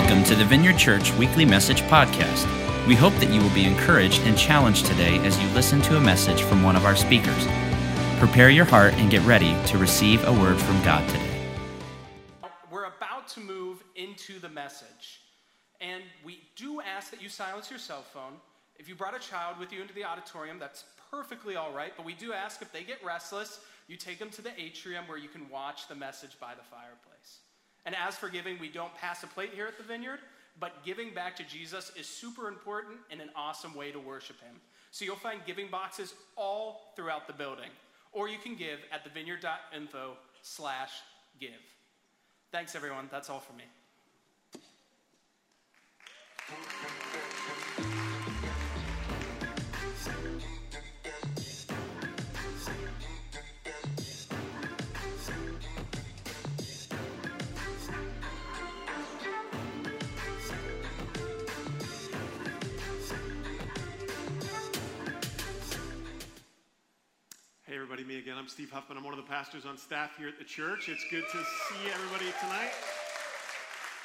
Welcome to the Vineyard Church Weekly Message Podcast. We hope that you will be encouraged and challenged today as you listen to a message from one of our speakers. Prepare your heart and get ready to receive a word from God today. We're about to move into the message. And we do ask that you silence your cell phone. If you brought a child with you into the auditorium, that's perfectly all right. But we do ask if they get restless, you take them to the atrium where you can watch the message by the fireplace. And as for giving, we don't pass a plate here at the vineyard, but giving back to Jesus is super important and an awesome way to worship him. So you'll find giving boxes all throughout the building, or you can give at thevineyard.info slash give. Thanks, everyone. That's all for me. Again. I'm Steve Huffman. I'm one of the pastors on staff here at the church. It's good to see everybody tonight.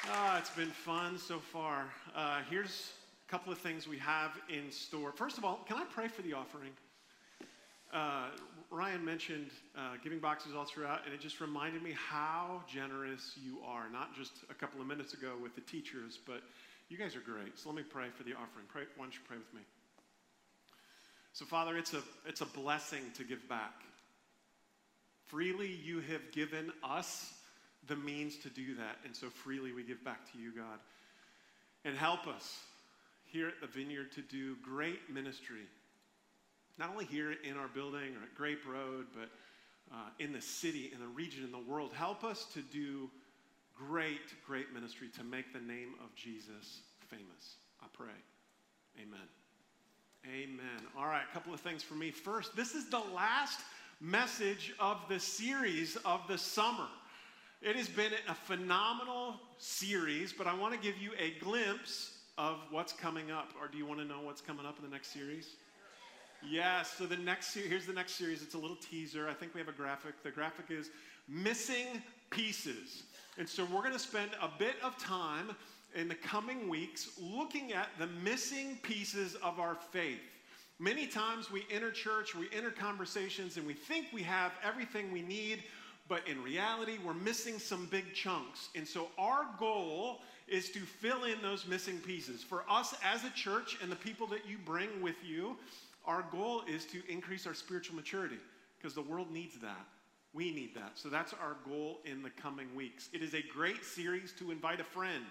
Ah, it's been fun so far. Uh, here's a couple of things we have in store. First of all, can I pray for the offering? Uh, Ryan mentioned uh, giving boxes all throughout, and it just reminded me how generous you are. Not just a couple of minutes ago with the teachers, but you guys are great. So let me pray for the offering. Pray, why don't you pray with me? So, Father, it's a, it's a blessing to give back. Freely you have given us the means to do that, and so freely we give back to you, God. And help us here at the Vineyard to do great ministry, not only here in our building or at Grape Road, but uh, in the city, in the region, in the world. Help us to do great, great ministry to make the name of Jesus famous. I pray. Amen. Amen. All right, a couple of things for me. First, this is the last message of the series of the summer. It has been a phenomenal series, but I want to give you a glimpse of what's coming up. Or do you want to know what's coming up in the next series? Yes, so the next here's the next series. It's a little teaser. I think we have a graphic. The graphic is Missing Pieces. And so we're going to spend a bit of time in the coming weeks looking at the missing pieces of our faith. Many times we enter church, we enter conversations, and we think we have everything we need, but in reality, we're missing some big chunks. And so, our goal is to fill in those missing pieces. For us as a church and the people that you bring with you, our goal is to increase our spiritual maturity because the world needs that. We need that. So, that's our goal in the coming weeks. It is a great series to invite a friend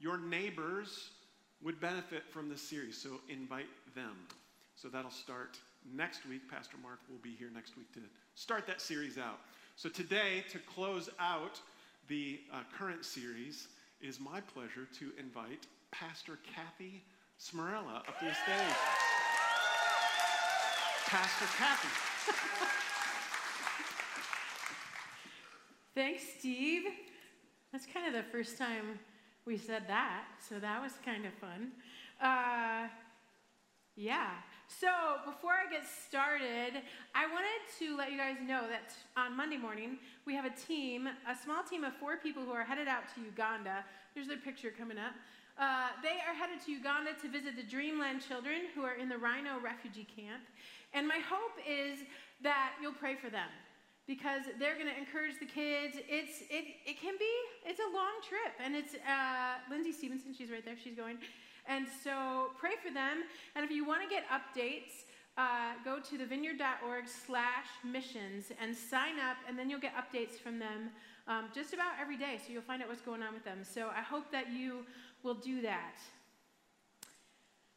your neighbors would benefit from this series, so invite them. So that'll start next week. Pastor Mark will be here next week to start that series out. So today, to close out the uh, current series, is my pleasure to invite Pastor Kathy Smarrella up to the stage. Pastor Kathy. Thanks, Steve. That's kind of the first time we said that, so that was kind of fun. Uh, yeah. So before I get started, I wanted to let you guys know that on Monday morning, we have a team, a small team of four people who are headed out to Uganda. There's their picture coming up. Uh, they are headed to Uganda to visit the Dreamland children who are in the Rhino refugee camp. And my hope is that you'll pray for them because they're going to encourage the kids. It's it it can be it's a long trip, and it's uh, Lindsay Stevenson. She's right there. She's going, and so pray for them. And if you want to get updates. Uh, go to thevineyard.org slash missions and sign up and then you'll get updates from them um, just about every day so you'll find out what's going on with them so i hope that you will do that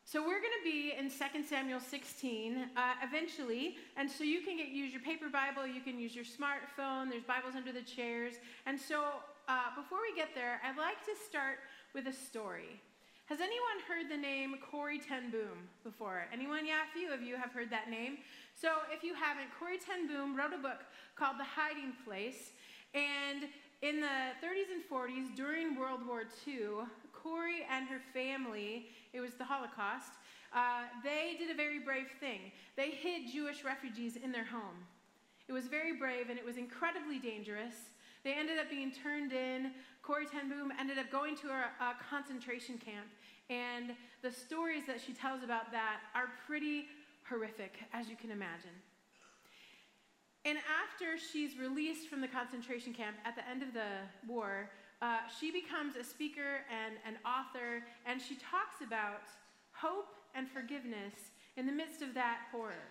so we're going to be in 2 Samuel 16 uh, eventually, and so you can get, use your paper Bible, you can use your smartphone. There's Bibles under the chairs, and so uh, before we get there, I'd like to start with a story. Has anyone heard the name Corrie Ten Boom before? Anyone? Yeah, a few of you have heard that name. So if you haven't, Corrie Ten Boom wrote a book called The Hiding Place, and in the 30s and 40s, during World War II, Corrie and her family, it was the Holocaust, uh, they did a very brave thing. They hid Jewish refugees in their home. It was very brave and it was incredibly dangerous, They ended up being turned in. Corrie Ten Boom ended up going to a, a concentration camp. And the stories that she tells about that are pretty horrific, as you can imagine. And after she's released from the concentration camp at the end of the war, uh, she becomes a speaker and an author, and she talks about hope and forgiveness in the midst of that horror.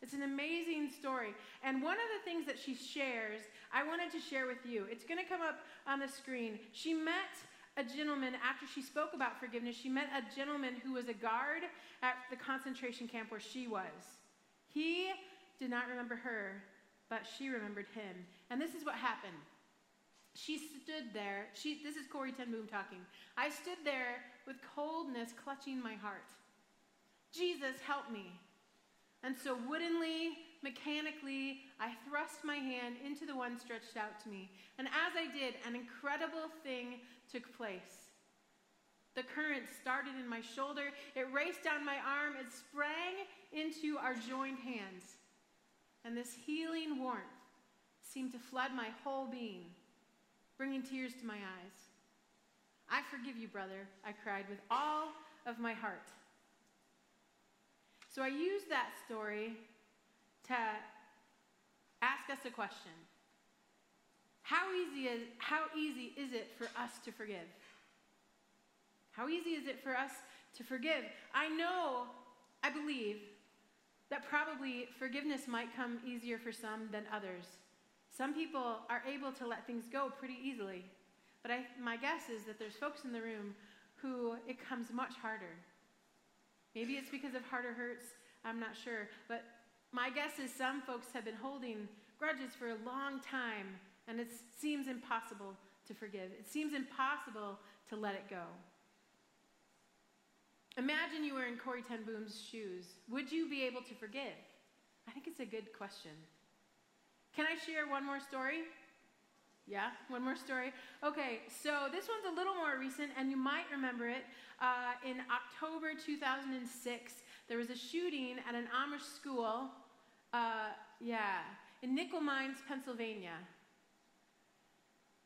It's an amazing story. And one of the things that she shares, I wanted to share with you. It's going to come up on the screen. She met a gentleman, after she spoke about forgiveness, she met a gentleman who was a guard at the concentration camp where she was. He did not remember her, but she remembered him. And this is what happened. She stood there. She, this is Corrie Ten Boom talking. I stood there with coldness clutching my heart. Jesus, help me. And so, woodenly, mechanically, I thrust my hand into the one stretched out to me. And as I did, an incredible thing took place. The current started in my shoulder, it raced down my arm, it sprang into our joined hands and this healing warmth seemed to flood my whole being, bringing tears to my eyes. I forgive you, brother, I cried with all of my heart. So I used that story to ask us a question. How easy is, how easy is it for us to forgive? How easy is it for us to forgive? I know, I believe, that probably forgiveness might come easier for some than others. Some people are able to let things go pretty easily, but I, my guess is that there's folks in the room who it comes much harder. Maybe it's because of harder hurts, I'm not sure, but my guess is some folks have been holding grudges for a long time, and it seems impossible to forgive. It seems impossible to let it go. Imagine you were in Corrie Ten Boom's shoes. Would you be able to forgive? I think it's a good question. Can I share one more story? Yeah, one more story. Okay, so this one's a little more recent, and you might remember it. Uh, in October 2006, there was a shooting at an Amish school, uh, yeah, in Nickel Mines, Pennsylvania.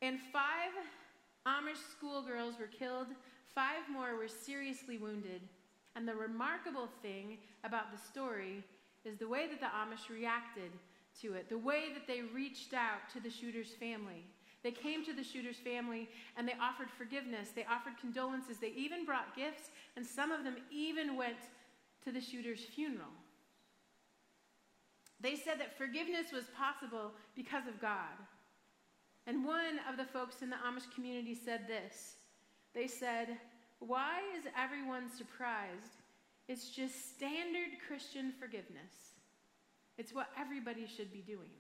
And five Amish schoolgirls were killed Five more were seriously wounded. And the remarkable thing about the story is the way that the Amish reacted to it, the way that they reached out to the shooter's family. They came to the shooter's family and they offered forgiveness, they offered condolences, they even brought gifts, and some of them even went to the shooter's funeral. They said that forgiveness was possible because of God. And one of the folks in the Amish community said this they said, Why is everyone surprised? It's just standard Christian forgiveness. It's what everybody should be doing.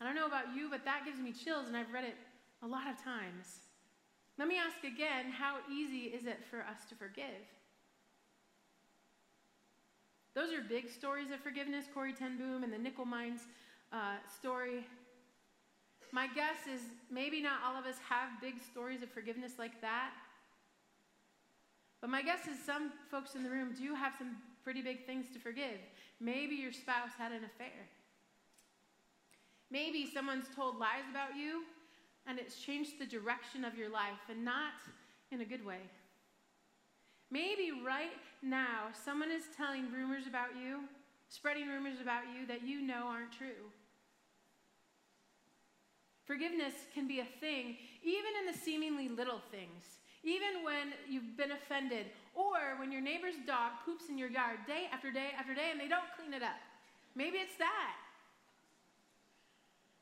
I don't know about you, but that gives me chills, and I've read it a lot of times. Let me ask again how easy is it for us to forgive? Those are big stories of forgiveness Corrie Ten Boom and the nickel mines uh, story. My guess is maybe not all of us have big stories of forgiveness like that. But my guess is some folks in the room do have some pretty big things to forgive. Maybe your spouse had an affair. Maybe someone's told lies about you and it's changed the direction of your life and not in a good way. Maybe right now someone is telling rumors about you, spreading rumors about you that you know aren't true. Forgiveness can be a thing, even in the seemingly little things. Even when you've been offended, or when your neighbor's dog poops in your yard day after day after day and they don't clean it up. Maybe it's that.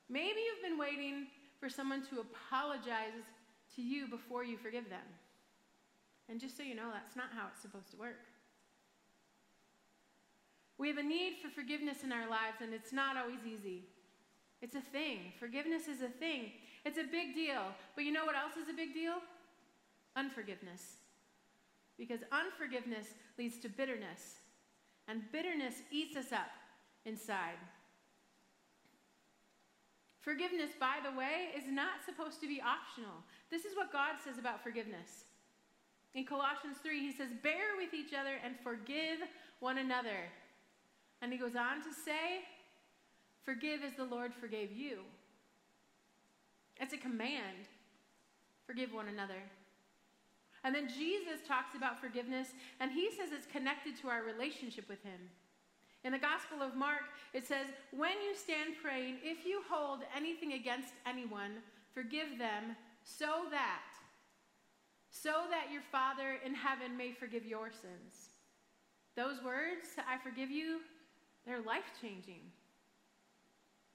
Maybe you've been waiting for someone to apologize to you before you forgive them. And just so you know, that's not how it's supposed to work. We have a need for forgiveness in our lives, and it's not always easy. It's a thing. Forgiveness is a thing. It's a big deal. But you know what else is a big deal? Unforgiveness. Because unforgiveness leads to bitterness. And bitterness eats us up inside. Forgiveness, by the way, is not supposed to be optional. This is what God says about forgiveness. In Colossians 3, he says, Bear with each other and forgive one another. And he goes on to say, Forgive as the Lord forgave you. It's a command. Forgive one another. And then Jesus talks about forgiveness, and he says it's connected to our relationship with him. In the Gospel of Mark, it says, When you stand praying, if you hold anything against anyone, forgive them, so that, so that your Father in heaven may forgive your sins. Those words, I forgive you, they're life changing.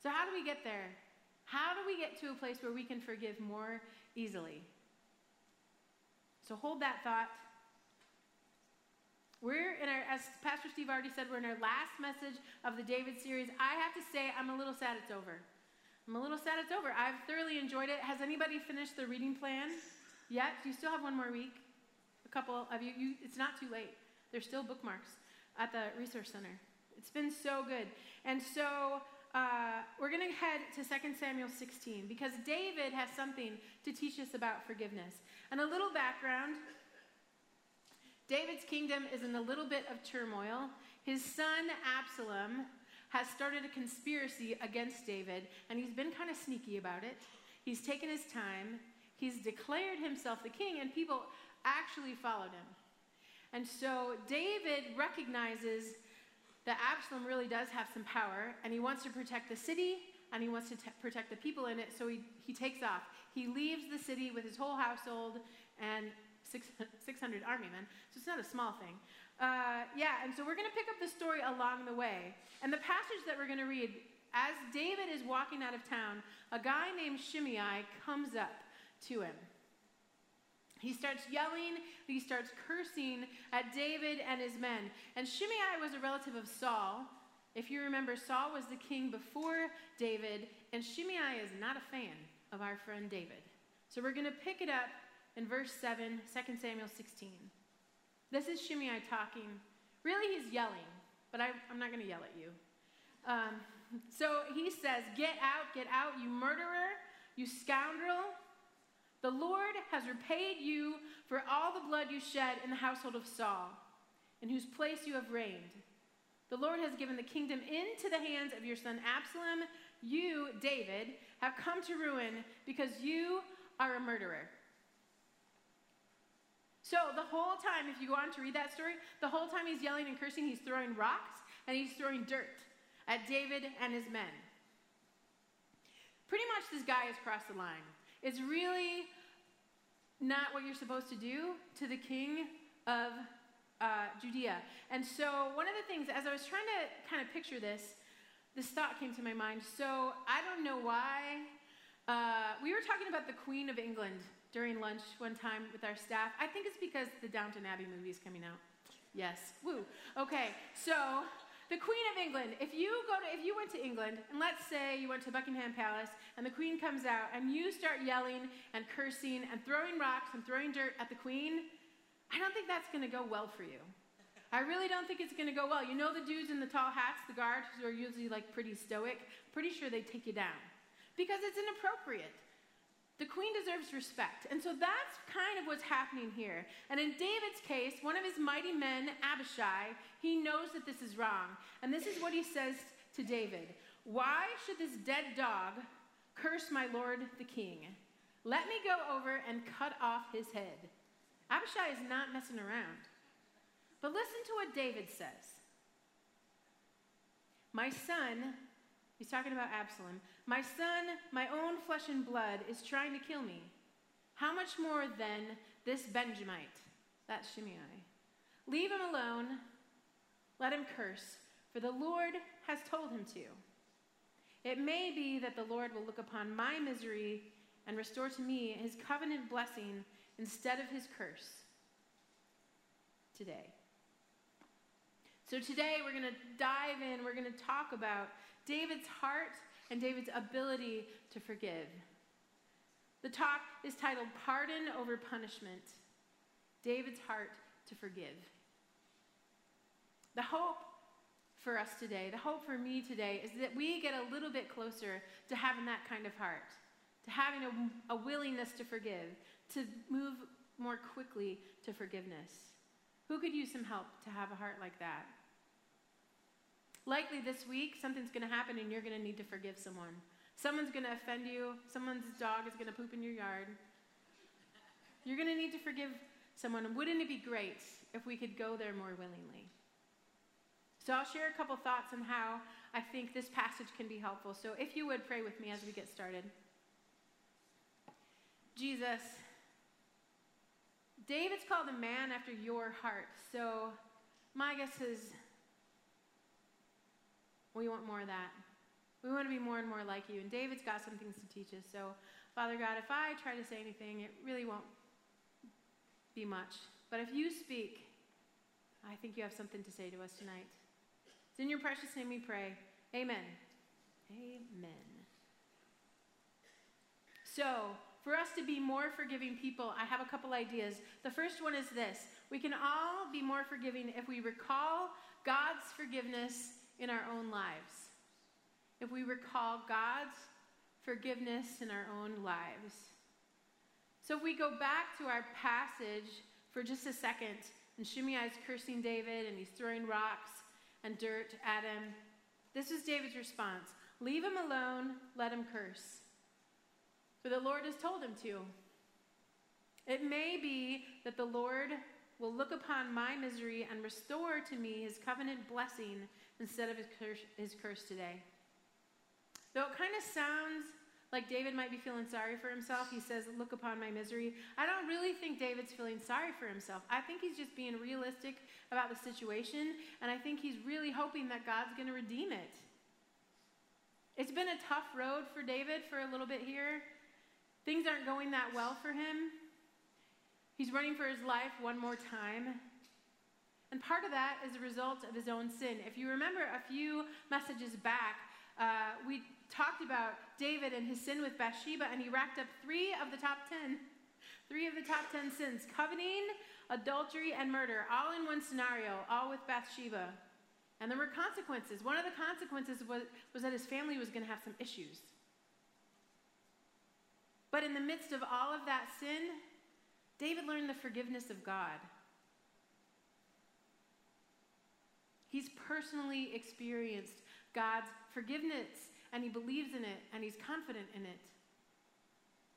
So, how do we get there? How do we get to a place where we can forgive more easily? So, hold that thought. We're in our, as Pastor Steve already said, we're in our last message of the David series. I have to say, I'm a little sad it's over. I'm a little sad it's over. I've thoroughly enjoyed it. Has anybody finished the reading plan yet? You still have one more week? A couple of you, you it's not too late. There's still bookmarks at the Resource Center. It's been so good. And so uh, we're going to head to 2 Samuel 16 because David has something to teach us about forgiveness. And a little background David's kingdom is in a little bit of turmoil. His son Absalom has started a conspiracy against David, and he's been kind of sneaky about it. He's taken his time, he's declared himself the king, and people actually followed him. And so David recognizes that Absalom really does have some power, and he wants to protect the city and he wants to protect the people in it, so he, he takes off. He leaves the city with his whole household and six, 600 army men, so it's not a small thing. Uh, yeah, and so we're going to pick up the story along the way. And the passage that we're going to read, as David is walking out of town, a guy named Shimei comes up to him. He starts yelling, he starts cursing at David and his men. And Shimei was a relative of Saul. If you remember, Saul was the king before David, and Shimei is not a fan of our friend David. So we're going to pick it up in verse 7, 2 Samuel 16. This is Shimei talking. Really, he's yelling, but I, am not going to yell at you. Um, so he says, Get out, get out, you murderer, you scoundrel. The Lord has repaid you for all the blood you shed in the household of Saul, in whose place you have reigned. The Lord has given the kingdom into the hands of your son Absalom. You, David, have come to ruin because you are a murderer. So, the whole time, if you go on to read that story, the whole time he's yelling and cursing, he's throwing rocks and he's throwing dirt at David and his men. Pretty much, this guy has crossed the line. It's really not what you're supposed to do to the king of uh, Judea. And so, one of the things, as I was trying to kind of picture this, this thought came to my mind. So, I don't know why. Uh, we were talking about the Queen of England during lunch one time with our staff. I think it's because the Downton Abbey movie is coming out. Yes. Woo. Okay. So, the Queen of England, if you go to, if you went to England, and let's say you went to Buckingham Palace, and the Queen comes out, and you start yelling and cursing and throwing rocks and throwing dirt at the Queen, I don't think that's going to go well for you. I really don't think it's going to go well. You know the dudes in the tall hats, the guards who are usually like pretty stoic. Pretty sure they take you down because it's inappropriate. The queen deserves respect. And so that's kind of what's happening here. And in David's case, one of his mighty men, Abishai, he knows that this is wrong. And this is what he says to David Why should this dead dog curse my lord the king? Let me go over and cut off his head. Abishai is not messing around. But listen to what David says My son, He's talking about Absalom. My son, my own flesh and blood, is trying to kill me. How much more then this Benjamite? That's Shimei. Leave him alone. Let him curse, for the Lord has told him to. It may be that the Lord will look upon my misery and restore to me his covenant blessing instead of his curse today. So, today we're going to dive in, we're going to talk about David's heart and David's ability to forgive. The talk is titled Pardon Over Punishment David's Heart to Forgive. The hope for us today, the hope for me today, is that we get a little bit closer to having that kind of heart, to having a, a willingness to forgive, to move more quickly to forgiveness. Who could use some help to have a heart like that? Likely this week, something's going to happen and you're going to need to forgive someone. Someone's going to offend you. Someone's dog is going to poop in your yard. You're going to need to forgive someone. Wouldn't it be great if we could go there more willingly? So I'll share a couple thoughts on how I think this passage can be helpful. So if you would pray with me as we get started. Jesus, David's called a man after your heart. So my guess is we want more of that. We want to be more and more like you. And David's got some things to teach us. So, Father God, if I try to say anything, it really won't be much. But if you speak, I think you have something to say to us tonight. It's in your precious name we pray. Amen. Amen. So, for us to be more forgiving people, I have a couple ideas. The first one is this we can all be more forgiving if we recall God's forgiveness in our own lives. If we recall God's forgiveness in our own lives. So if we go back to our passage for just a second, and Shimei is cursing David and he's throwing rocks and dirt at him. This is David's response Leave him alone, let him curse. For the Lord has told him to. It may be that the Lord will look upon my misery and restore to me his covenant blessing instead of his curse, his curse today. Though it kind of sounds like David might be feeling sorry for himself. He says, Look upon my misery. I don't really think David's feeling sorry for himself. I think he's just being realistic about the situation, and I think he's really hoping that God's going to redeem it. It's been a tough road for David for a little bit here. Things aren't going that well for him. He's running for his life one more time. And part of that is a result of his own sin. If you remember a few messages back, uh, we talked about David and his sin with Bathsheba, and he racked up three of the top ten. Three of the top ten sins coveting, adultery, and murder, all in one scenario, all with Bathsheba. And there were consequences. One of the consequences was, was that his family was going to have some issues. But in the midst of all of that sin, David learned the forgiveness of God. He's personally experienced God's forgiveness and he believes in it and he's confident in it.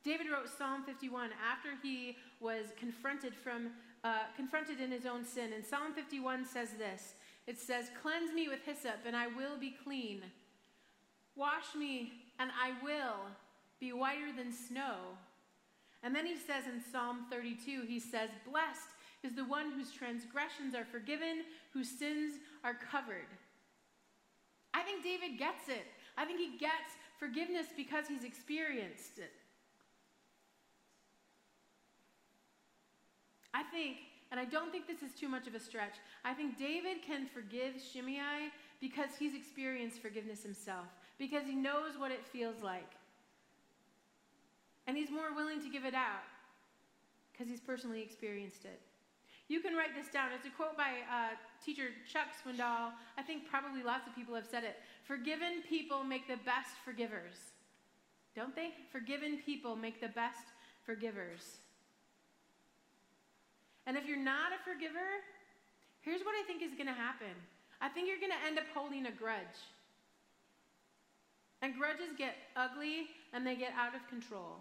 David wrote Psalm 51 after he was confronted from uh, confronted in his own sin. And Psalm 51 says this. It says, "Cleanse me with hyssop, and I will be clean. Wash me, and I will be whiter than snow." And then he says in Psalm 32, he says, "Blessed is the one whose transgressions are forgiven, whose sins are covered." I think David gets it. I think he gets forgiveness because he's experienced it. I think, and I don't think this is too much of a stretch, I think David can forgive Shimei because he's experienced forgiveness himself, because he knows what it feels like. And he's more willing to give it out because he's personally experienced it. You can write this down. It's a quote by uh, teacher Chuck Swindoll. I think probably lots of people have said it. Forgiven people make the best forgivers. Don't they? Forgiven people make the best forgivers. And if you're not a forgiver, here's what I think is going to happen I think you're going to end up holding a grudge. And grudges get ugly and they get out of control.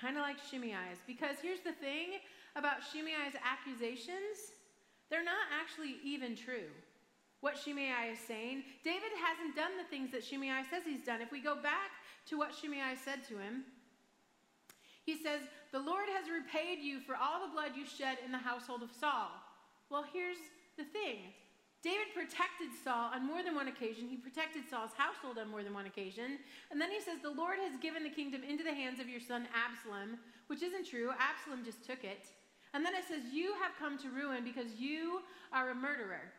Kind of like Shimei's. Because here's the thing about Shimei's accusations they're not actually even true. What Shimei is saying, David hasn't done the things that Shimei says he's done. If we go back to what Shimei said to him, he says, The Lord has repaid you for all the blood you shed in the household of Saul. Well, here's the thing David protected Saul on more than one occasion. He protected Saul's household on more than one occasion. And then he says, The Lord has given the kingdom into the hands of your son Absalom, which isn't true. Absalom just took it. And then it says, You have come to ruin because you are a murderer.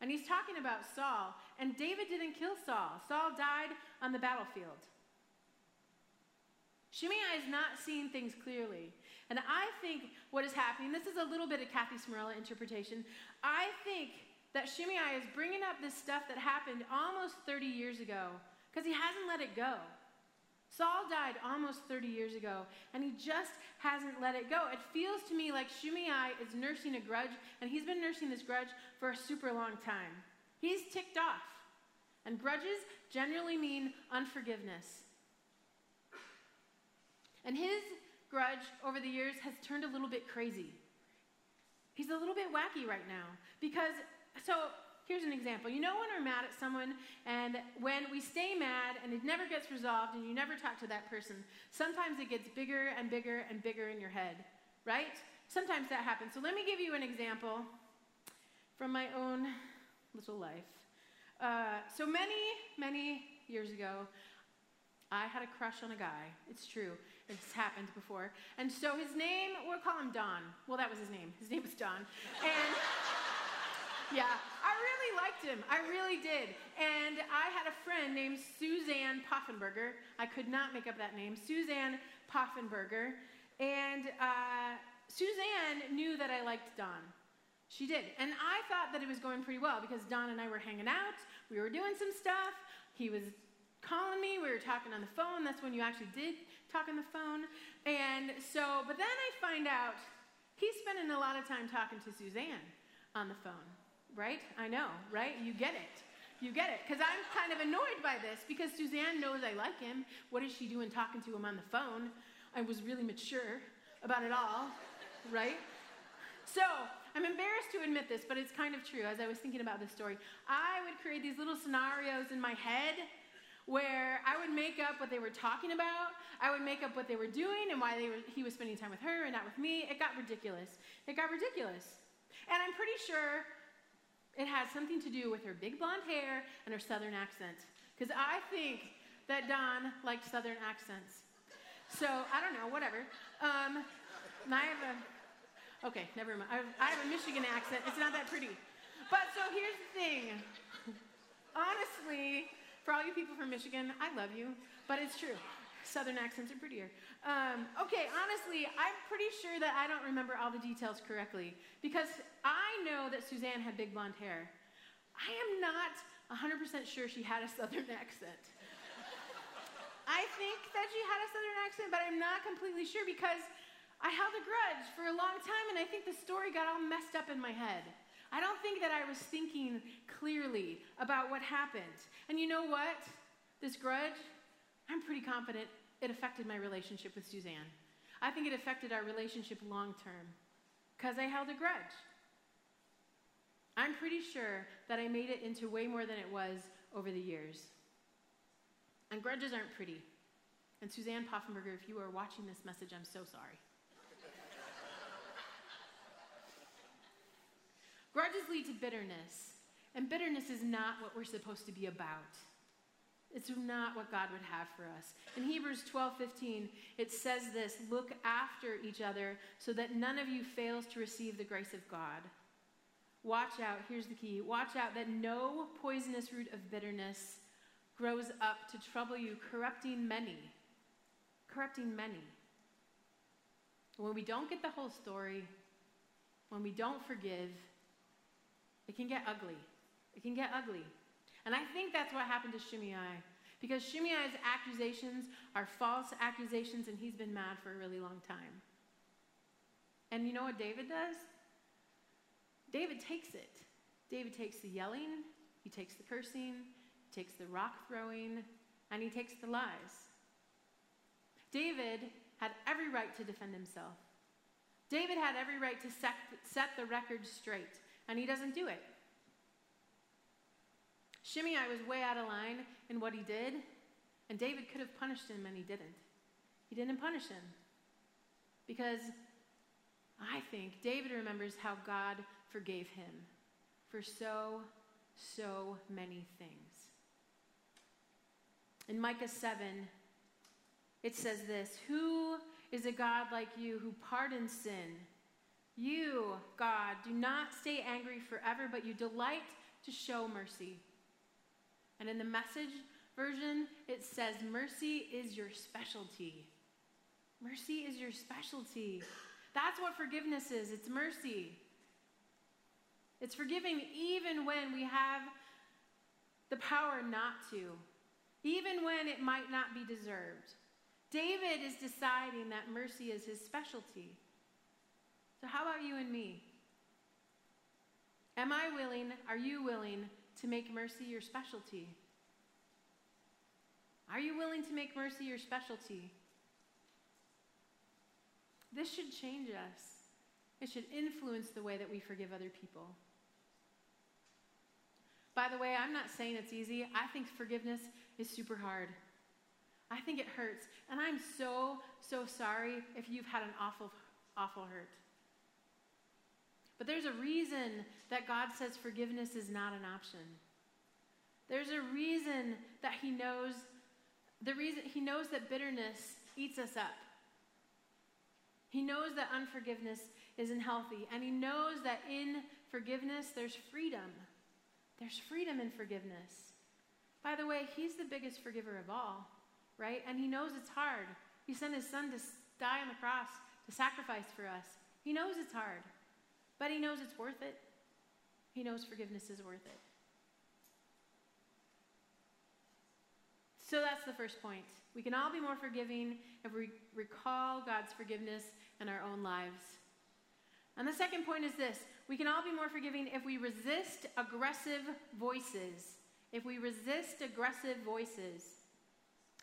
And he's talking about Saul. And David didn't kill Saul, Saul died on the battlefield. Shimei is not seeing things clearly. And I think what is happening, this is a little bit of Kathy Smarrella interpretation. I think that Shimei is bringing up this stuff that happened almost 30 years ago because he hasn't let it go. Saul died almost 30 years ago, and he just hasn't let it go. It feels to me like Shimei is nursing a grudge, and he's been nursing this grudge for a super long time. He's ticked off. And grudges generally mean unforgiveness. And his grudge over the years has turned a little bit crazy. He's a little bit wacky right now because, so here's an example. You know when we're mad at someone and when we stay mad and it never gets resolved and you never talk to that person, sometimes it gets bigger and bigger and bigger in your head, right? Sometimes that happens. So let me give you an example from my own little life. Uh, so many, many years ago, I had a crush on a guy. It's true. It's happened before. And so his name, we'll call him Don. Well, that was his name. His name was Don. And yeah, I really liked him. I really did. And I had a friend named Suzanne Poffenberger. I could not make up that name. Suzanne Poffenberger. And uh, Suzanne knew that I liked Don. She did. And I thought that it was going pretty well because Don and I were hanging out. We were doing some stuff. He was calling me. We were talking on the phone. That's when you actually did talk on the phone. And so, but then I find out he's spending a lot of time talking to Suzanne on the phone, right? I know, right? You get it. You get it. Because I'm kind of annoyed by this because Suzanne knows I like him. What is she doing talking to him on the phone? I was really mature about it all, right? So, I'm embarrassed to admit this, but it's kind of true. As I was thinking about this story, I would create these little scenarios in my head where I would make up what they were talking about. I would make up what they were doing and why were, he was spending time with her and not with me. It got ridiculous. It got ridiculous. And I'm pretty sure it had something to do with her big blonde hair and her southern accent. Because I think that Don liked southern accents. So I don't know, whatever. Um, I have a, okay, never mind. I have, I have a Michigan accent. It's not that pretty. But so here's the thing. Honestly, for all you people from Michigan, I love you, but it's true. Southern accents are prettier. Um, okay, honestly, I'm pretty sure that I don't remember all the details correctly because I know that Suzanne had big blonde hair. I am not 100% sure she had a Southern accent. I think that she had a Southern accent, but I'm not completely sure because I held a grudge for a long time and I think the story got all messed up in my head. I don't think that I was thinking clearly about what happened. And you know what? This grudge, I'm pretty confident it affected my relationship with Suzanne. I think it affected our relationship long term because I held a grudge. I'm pretty sure that I made it into way more than it was over the years. And grudges aren't pretty. And Suzanne Poffenberger, if you are watching this message, I'm so sorry. Grudges lead to bitterness, and bitterness is not what we're supposed to be about. It's not what God would have for us. In Hebrews 12 15, it says this Look after each other so that none of you fails to receive the grace of God. Watch out, here's the key watch out that no poisonous root of bitterness grows up to trouble you, corrupting many. Corrupting many. When we don't get the whole story, when we don't forgive, it can get ugly. It can get ugly. And I think that's what happened to Shimei. Because Shimei's accusations are false accusations, and he's been mad for a really long time. And you know what David does? David takes it. David takes the yelling, he takes the cursing, he takes the rock throwing, and he takes the lies. David had every right to defend himself. David had every right to set, set the record straight and he doesn't do it. Shimei was way out of line in what he did, and David could have punished him, and he didn't. He didn't punish him because I think David remembers how God forgave him for so, so many things. In Micah 7, it says this Who is a God like you who pardons sin? You, God, do not stay angry forever, but you delight to show mercy. And in the message version, it says, Mercy is your specialty. Mercy is your specialty. That's what forgiveness is it's mercy. It's forgiving even when we have the power not to, even when it might not be deserved. David is deciding that mercy is his specialty. So, how about you and me? Am I willing, are you willing to make mercy your specialty? Are you willing to make mercy your specialty? This should change us. It should influence the way that we forgive other people. By the way, I'm not saying it's easy. I think forgiveness is super hard. I think it hurts. And I'm so, so sorry if you've had an awful, awful hurt. But there's a reason that God says forgiveness is not an option. There's a reason that He knows, the reason He knows that bitterness eats us up. He knows that unforgiveness isn't healthy. And He knows that in forgiveness, there's freedom. There's freedom in forgiveness. By the way, He's the biggest forgiver of all, right? And He knows it's hard. He sent His Son to die on the cross, to sacrifice for us. He knows it's hard, but He knows it's worth it. He knows forgiveness is worth it. So that's the first point. We can all be more forgiving if we recall God's forgiveness in our own lives. And the second point is this we can all be more forgiving if we resist aggressive voices. If we resist aggressive voices.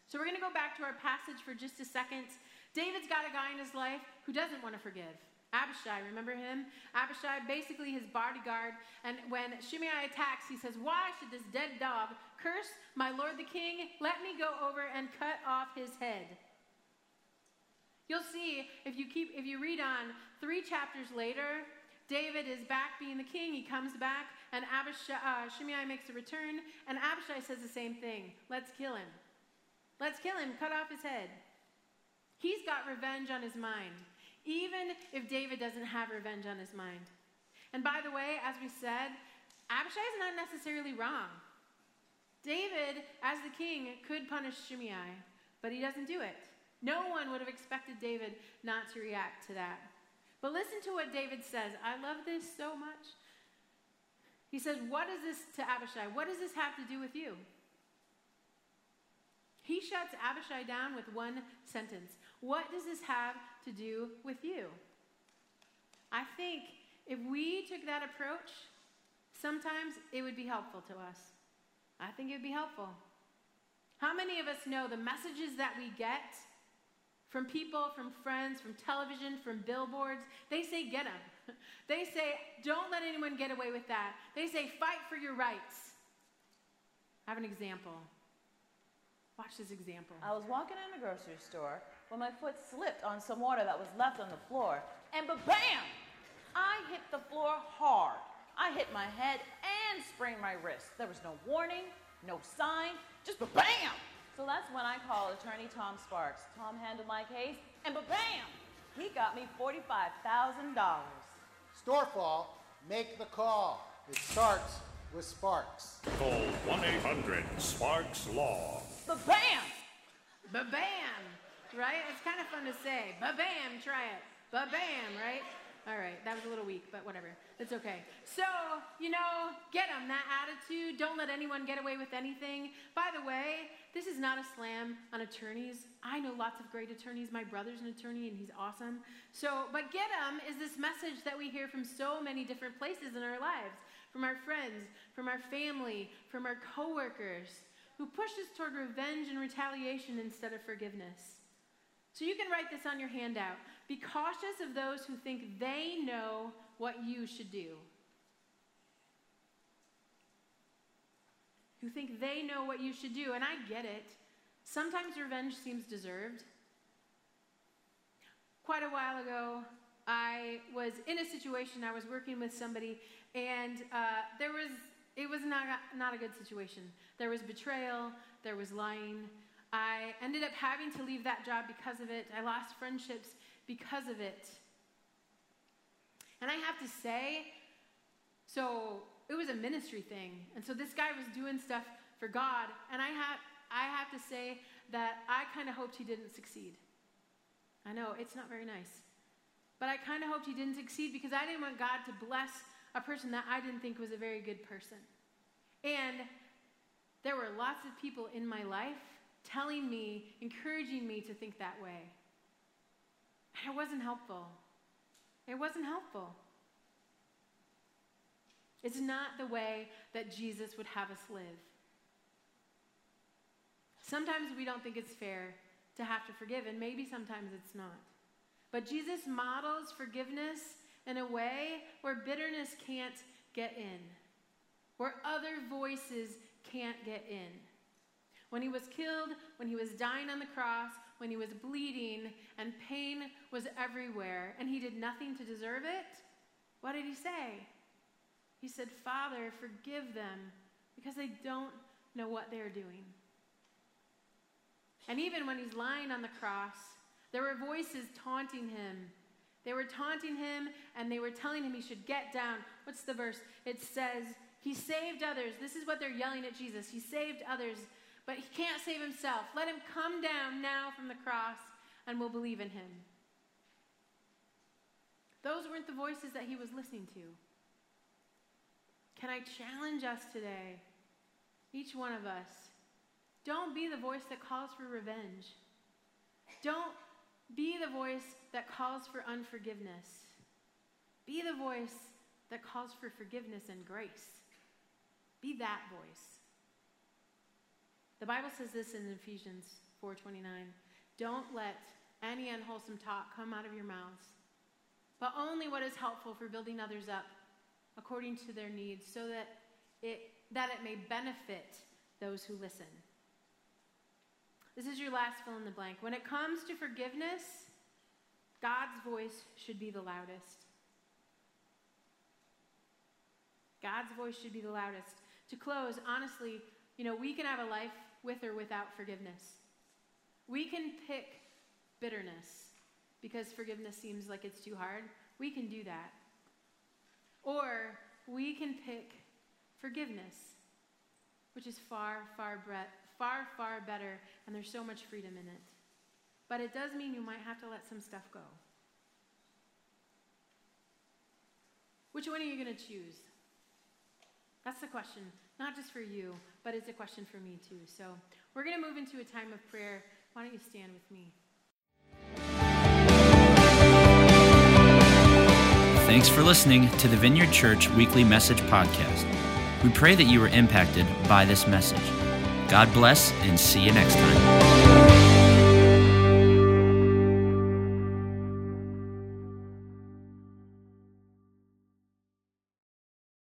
So we're going to go back to our passage for just a second. David's got a guy in his life who doesn't want to forgive. Abishai, remember him? Abishai, basically his bodyguard. And when Shimei attacks, he says, Why should this dead dog curse my lord the king? Let me go over and cut off his head. You'll see if you keep if you read on three chapters later, David is back being the king. He comes back, and Abishai, uh, Shimei makes a return, and Abishai says the same thing. Let's kill him. Let's kill him. Cut off his head. He's got revenge on his mind, even if David doesn't have revenge on his mind. And by the way, as we said, Abishai is not necessarily wrong. David, as the king, could punish Shimei, but he doesn't do it. No one would have expected David not to react to that. But listen to what David says. I love this so much. He says, What is this to Abishai? What does this have to do with you? He shuts Abishai down with one sentence. What does this have to do with you? I think if we took that approach, sometimes it would be helpful to us. I think it would be helpful. How many of us know the messages that we get from people, from friends, from television, from billboards. They say, get them. They say, don't let anyone get away with that. They say, fight for your rights. I have an example. Watch this example. I was walking in the grocery store when my foot slipped on some water that was left on the floor, and bam! I hit the floor hard. I hit my head and sprained my wrist. There was no warning, no sign, just bam! So that's when I called attorney Tom Sparks. Tom handled my case, and bam! He got me $45,000. Storefall, make the call. It starts with Sparks. Call 1 800 Sparks Law. Ba-bam! Ba-bam! Right? It's kind of fun to say. Ba-bam, try it. Ba-bam, right? All right, that was a little weak, but whatever. It's okay. So, you know, get them, that attitude. Don't let anyone get away with anything. By the way, this is not a slam on attorneys. I know lots of great attorneys. My brother's an attorney and he's awesome. So, but get them is this message that we hear from so many different places in our lives from our friends, from our family, from our coworkers who push us toward revenge and retaliation instead of forgiveness. So you can write this on your handout. Be cautious of those who think they know what you should do. Who think they know what you should do. And I get it. Sometimes revenge seems deserved. Quite a while ago, I was in a situation, I was working with somebody, and uh, there was, it was not, not a good situation. There was betrayal, there was lying. I ended up having to leave that job because of it. I lost friendships because of it. And I have to say, so it was a ministry thing. And so this guy was doing stuff for God. And I have, I have to say that I kind of hoped he didn't succeed. I know, it's not very nice. But I kind of hoped he didn't succeed because I didn't want God to bless a person that I didn't think was a very good person. And there were lots of people in my life telling me, encouraging me to think that way. And it wasn't helpful. It wasn't helpful. It's not the way that Jesus would have us live. Sometimes we don't think it's fair to have to forgive, and maybe sometimes it's not. But Jesus models forgiveness in a way where bitterness can't get in, where other voices can't get in. When he was killed, when he was dying on the cross, when he was bleeding and pain was everywhere, and he did nothing to deserve it, what did he say? He said, Father, forgive them because they don't know what they're doing. And even when he's lying on the cross, there were voices taunting him. They were taunting him and they were telling him he should get down. What's the verse? It says, He saved others. This is what they're yelling at Jesus. He saved others, but he can't save himself. Let him come down now from the cross and we'll believe in him. Those weren't the voices that he was listening to. Can I challenge us today, each one of us? Don't be the voice that calls for revenge. Don't be the voice that calls for unforgiveness. Be the voice that calls for forgiveness and grace. Be that voice. The Bible says this in Ephesians 4:29. Don't let any unwholesome talk come out of your mouths, but only what is helpful for building others up according to their needs, so that it that it may benefit those who listen. This is your last fill in the blank. When it comes to forgiveness, God's voice should be the loudest. God's voice should be the loudest. To close, honestly, you know, we can have a life with or without forgiveness. We can pick bitterness because forgiveness seems like it's too hard. We can do that. Or we can pick forgiveness, which is far, far, far, far better, and there's so much freedom in it. But it does mean you might have to let some stuff go. Which one are you going to choose? That's the question, not just for you, but it's a question for me too. So we're going to move into a time of prayer. Why don't you stand with me? Thanks for listening to the Vineyard Church Weekly Message Podcast. We pray that you were impacted by this message. God bless and see you next time.